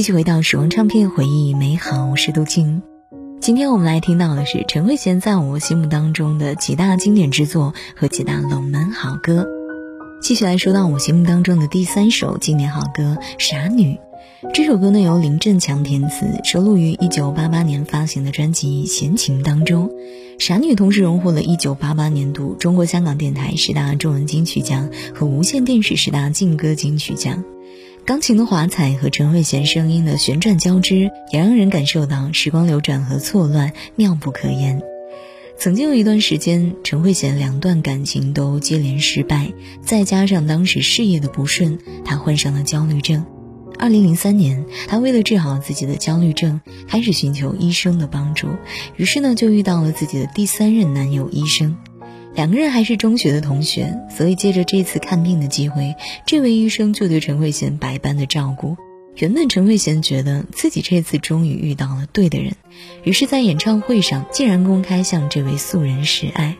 继续回到时光唱片，回忆美好，我是杜静。今天我们来听到的是陈慧娴在我心目当中的几大经典之作和几大冷门好歌。继续来说到我心目当中的第三首经典好歌《傻女》。这首歌呢由林振强填词，收录于1988年发行的专辑《闲情》当中。《傻女》同时荣获了1988年度中国香港电台十大中文金曲奖和无线电视十大劲歌金曲奖。钢琴的华彩和陈慧娴声音的旋转交织，也让人感受到时光流转和错乱，妙不可言。曾经有一段时间，陈慧娴两段感情都接连失败，再加上当时事业的不顺，她患上了焦虑症。二零零三年，她为了治好自己的焦虑症，开始寻求医生的帮助，于是呢，就遇到了自己的第三任男友医生。两个人还是中学的同学，所以借着这次看病的机会，这位医生就对陈慧娴百般的照顾。原本陈慧娴觉得自己这次终于遇到了对的人，于是，在演唱会上竟然公开向这位素人示爱。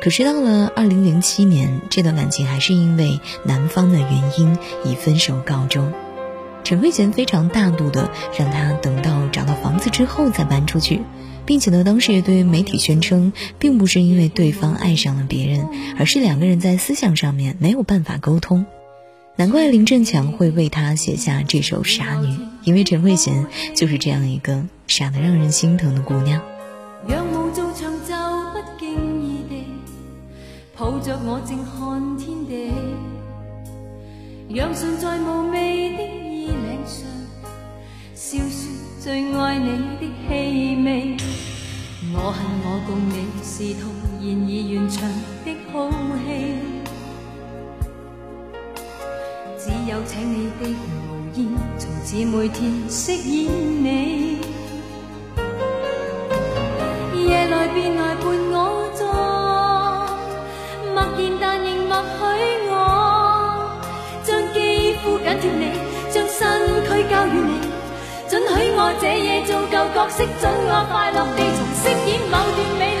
可是到了二零零七年，这段感情还是因为男方的原因以分手告终。陈慧娴非常大度的让他等到子之后再搬出去。并且呢，当时也对媒体宣称，并不是因为对方爱上了别人，而是两个人在思想上面没有办法沟通。难怪林振强会为他写下这首《傻女》，因为陈慧娴就是这样一个傻得让人心疼的姑娘。让无做长就不经意地抱着我静看天地，让唇在无味的衣领上笑说最爱你的气味。我恨我共你是徒然已完场的好戏，只有请你的无言，从此每天饰演你。角色，准我快乐地重饰演某段美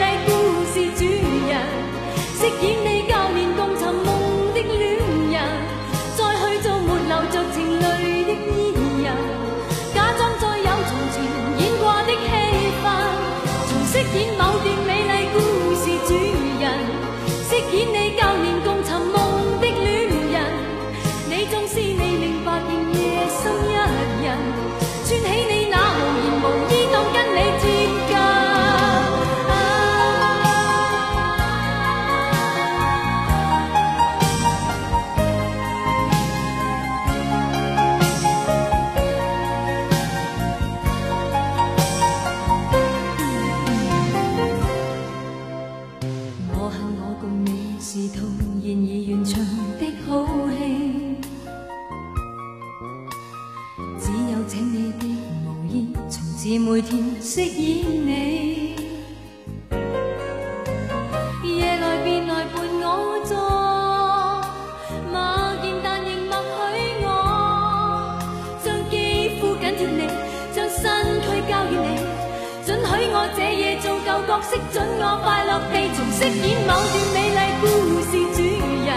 色，准我快乐地重饰演某段美丽故事主人，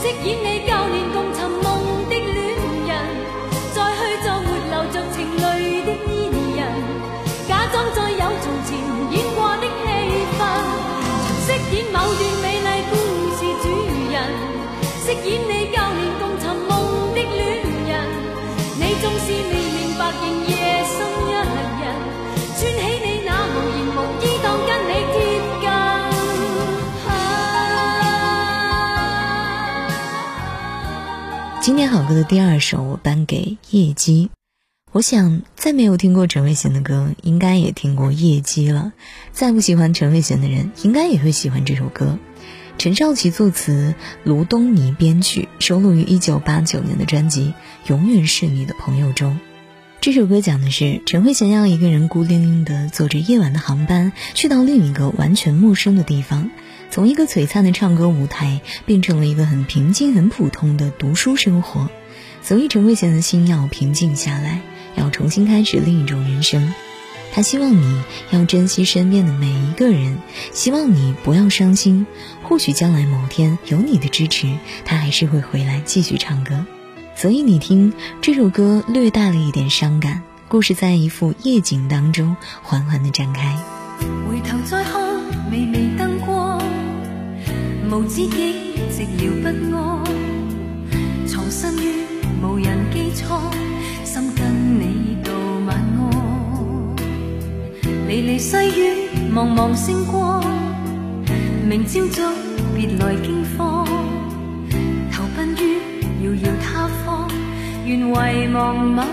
饰。演你经典好歌的第二首，我颁给夜姬。我想，再没有听过陈慧娴的歌，应该也听过夜姬了。再不喜欢陈慧娴的人，应该也会喜欢这首歌。陈少琪作词，卢东尼编曲，收录于一九八九年的专辑《永远是你的朋友》中。这首歌讲的是陈慧娴要一个人孤零零地坐着夜晚的航班，去到另一个完全陌生的地方，从一个璀璨的唱歌舞台变成了一个很平静、很普通的读书生活。所以陈慧娴的心要平静下来，要重新开始另一种人生。她希望你要珍惜身边的每一个人，希望你不要伤心。或许将来某天有你的支持，她还是会回来继续唱歌。所以你听这首歌略带了一点伤感，故事在一幅夜景当中缓缓的展开。回头再看，微微灯光，无止境寂寥不安，藏身于无人机舱，心跟你道晚安。离离细雨，茫茫星光，明朝早别来惊慌，投奔于遥遥他方，愿遗忘某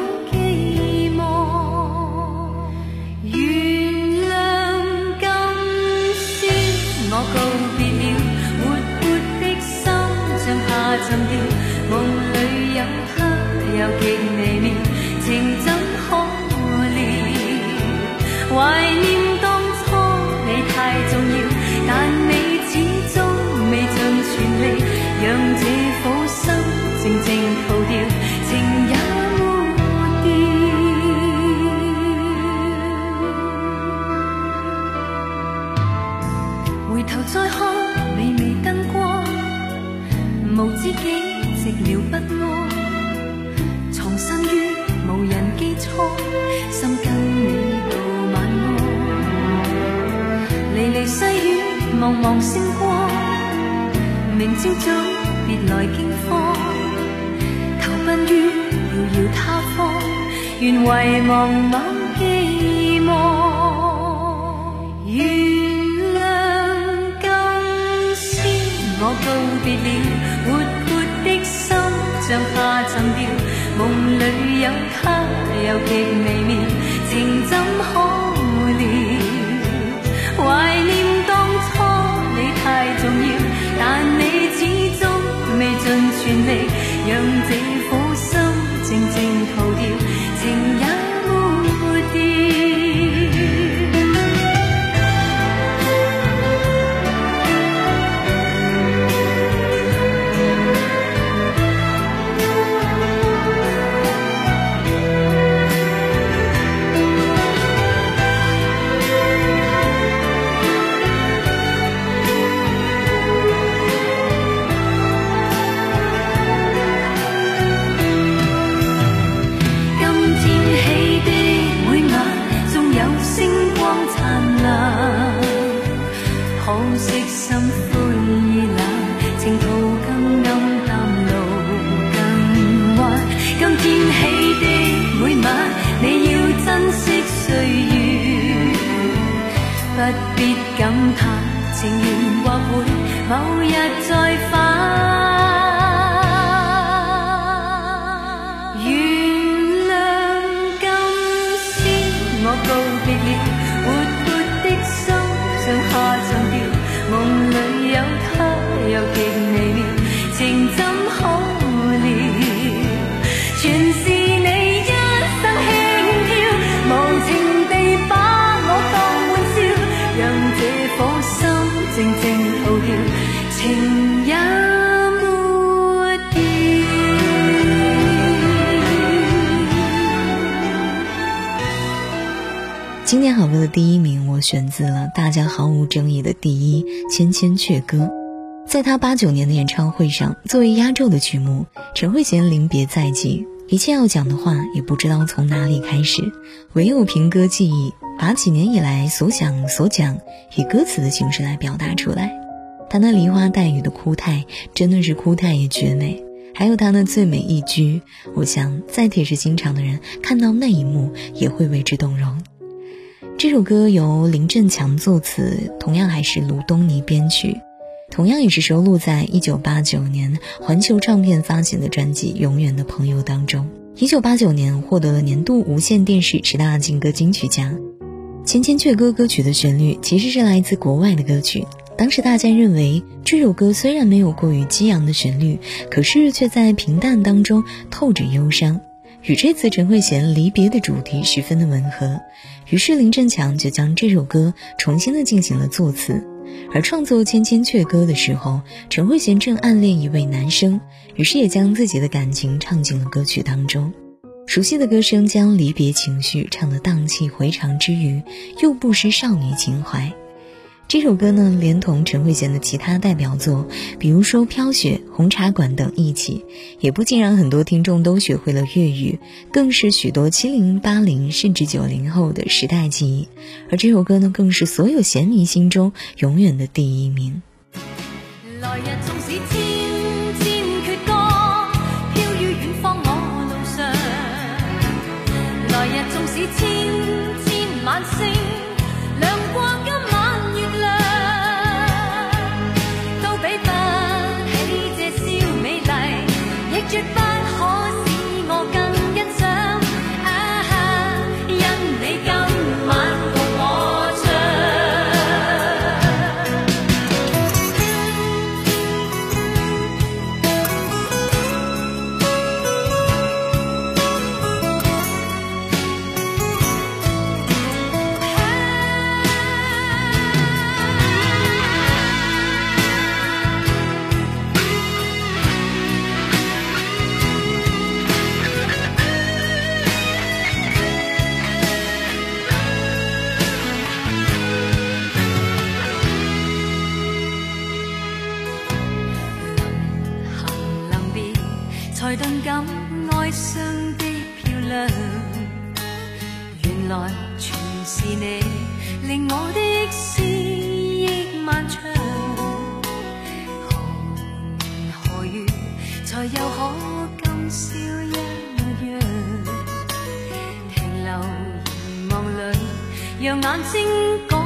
样给你愿遗忘某寄望。原谅今宵我告别了，活泼的心像下沉掉，梦里有他又极微妙，情怎可不必感叹，情缘或会某日再返。原谅今宵我告别了，活泼的心像下沉掉，梦里有他又极微妙，情怎可好歌的第一名，我选自了大家毫无争议的第一《千千阙歌》。在他八九年的演唱会上，作为压轴的曲目，陈慧娴临别在即，一切要讲的话也不知道从哪里开始，唯有凭歌记忆，把几年以来所想所讲，以歌词的形式来表达出来。他那梨花带雨的哭态，真的是哭态也绝美。还有他那最美一居，我想再铁石心肠的人看到那一幕，也会为之动容。这首歌由林振强作词，同样还是卢东尼编曲，同样也是收录在1989年环球唱片发行的专辑《永远的朋友》当中。1989年获得了年度无线电视十大劲歌金曲奖。《千千阙歌》歌曲的旋律其实是来自国外的歌曲，当时大家认为这首歌虽然没有过于激昂的旋律，可是却在平淡当中透着忧伤。与这次陈慧娴离别的主题十分的吻合，于是林振强就将这首歌重新的进行了作词。而创作《千千阙歌》的时候，陈慧娴正暗恋一位男生，于是也将自己的感情唱进了歌曲当中。熟悉的歌声将离别情绪唱得荡气回肠之余，又不失少女情怀。这首歌呢，连同陈慧娴的其他代表作，比如说《飘雪》《红茶馆》等一起，也不仅让很多听众都学会了粤语，更是许多七零、八零甚至九零后的时代记忆。而这首歌呢，更是所有贤迷心中永远的第一名。来日纵使千千阙歌，飘于远方我路上。来日纵使千千晚星。才顿感哀伤的漂亮，原来全是你令我的思忆漫长。何年何月才又可今宵一样？停留凝望里，让眼睛讲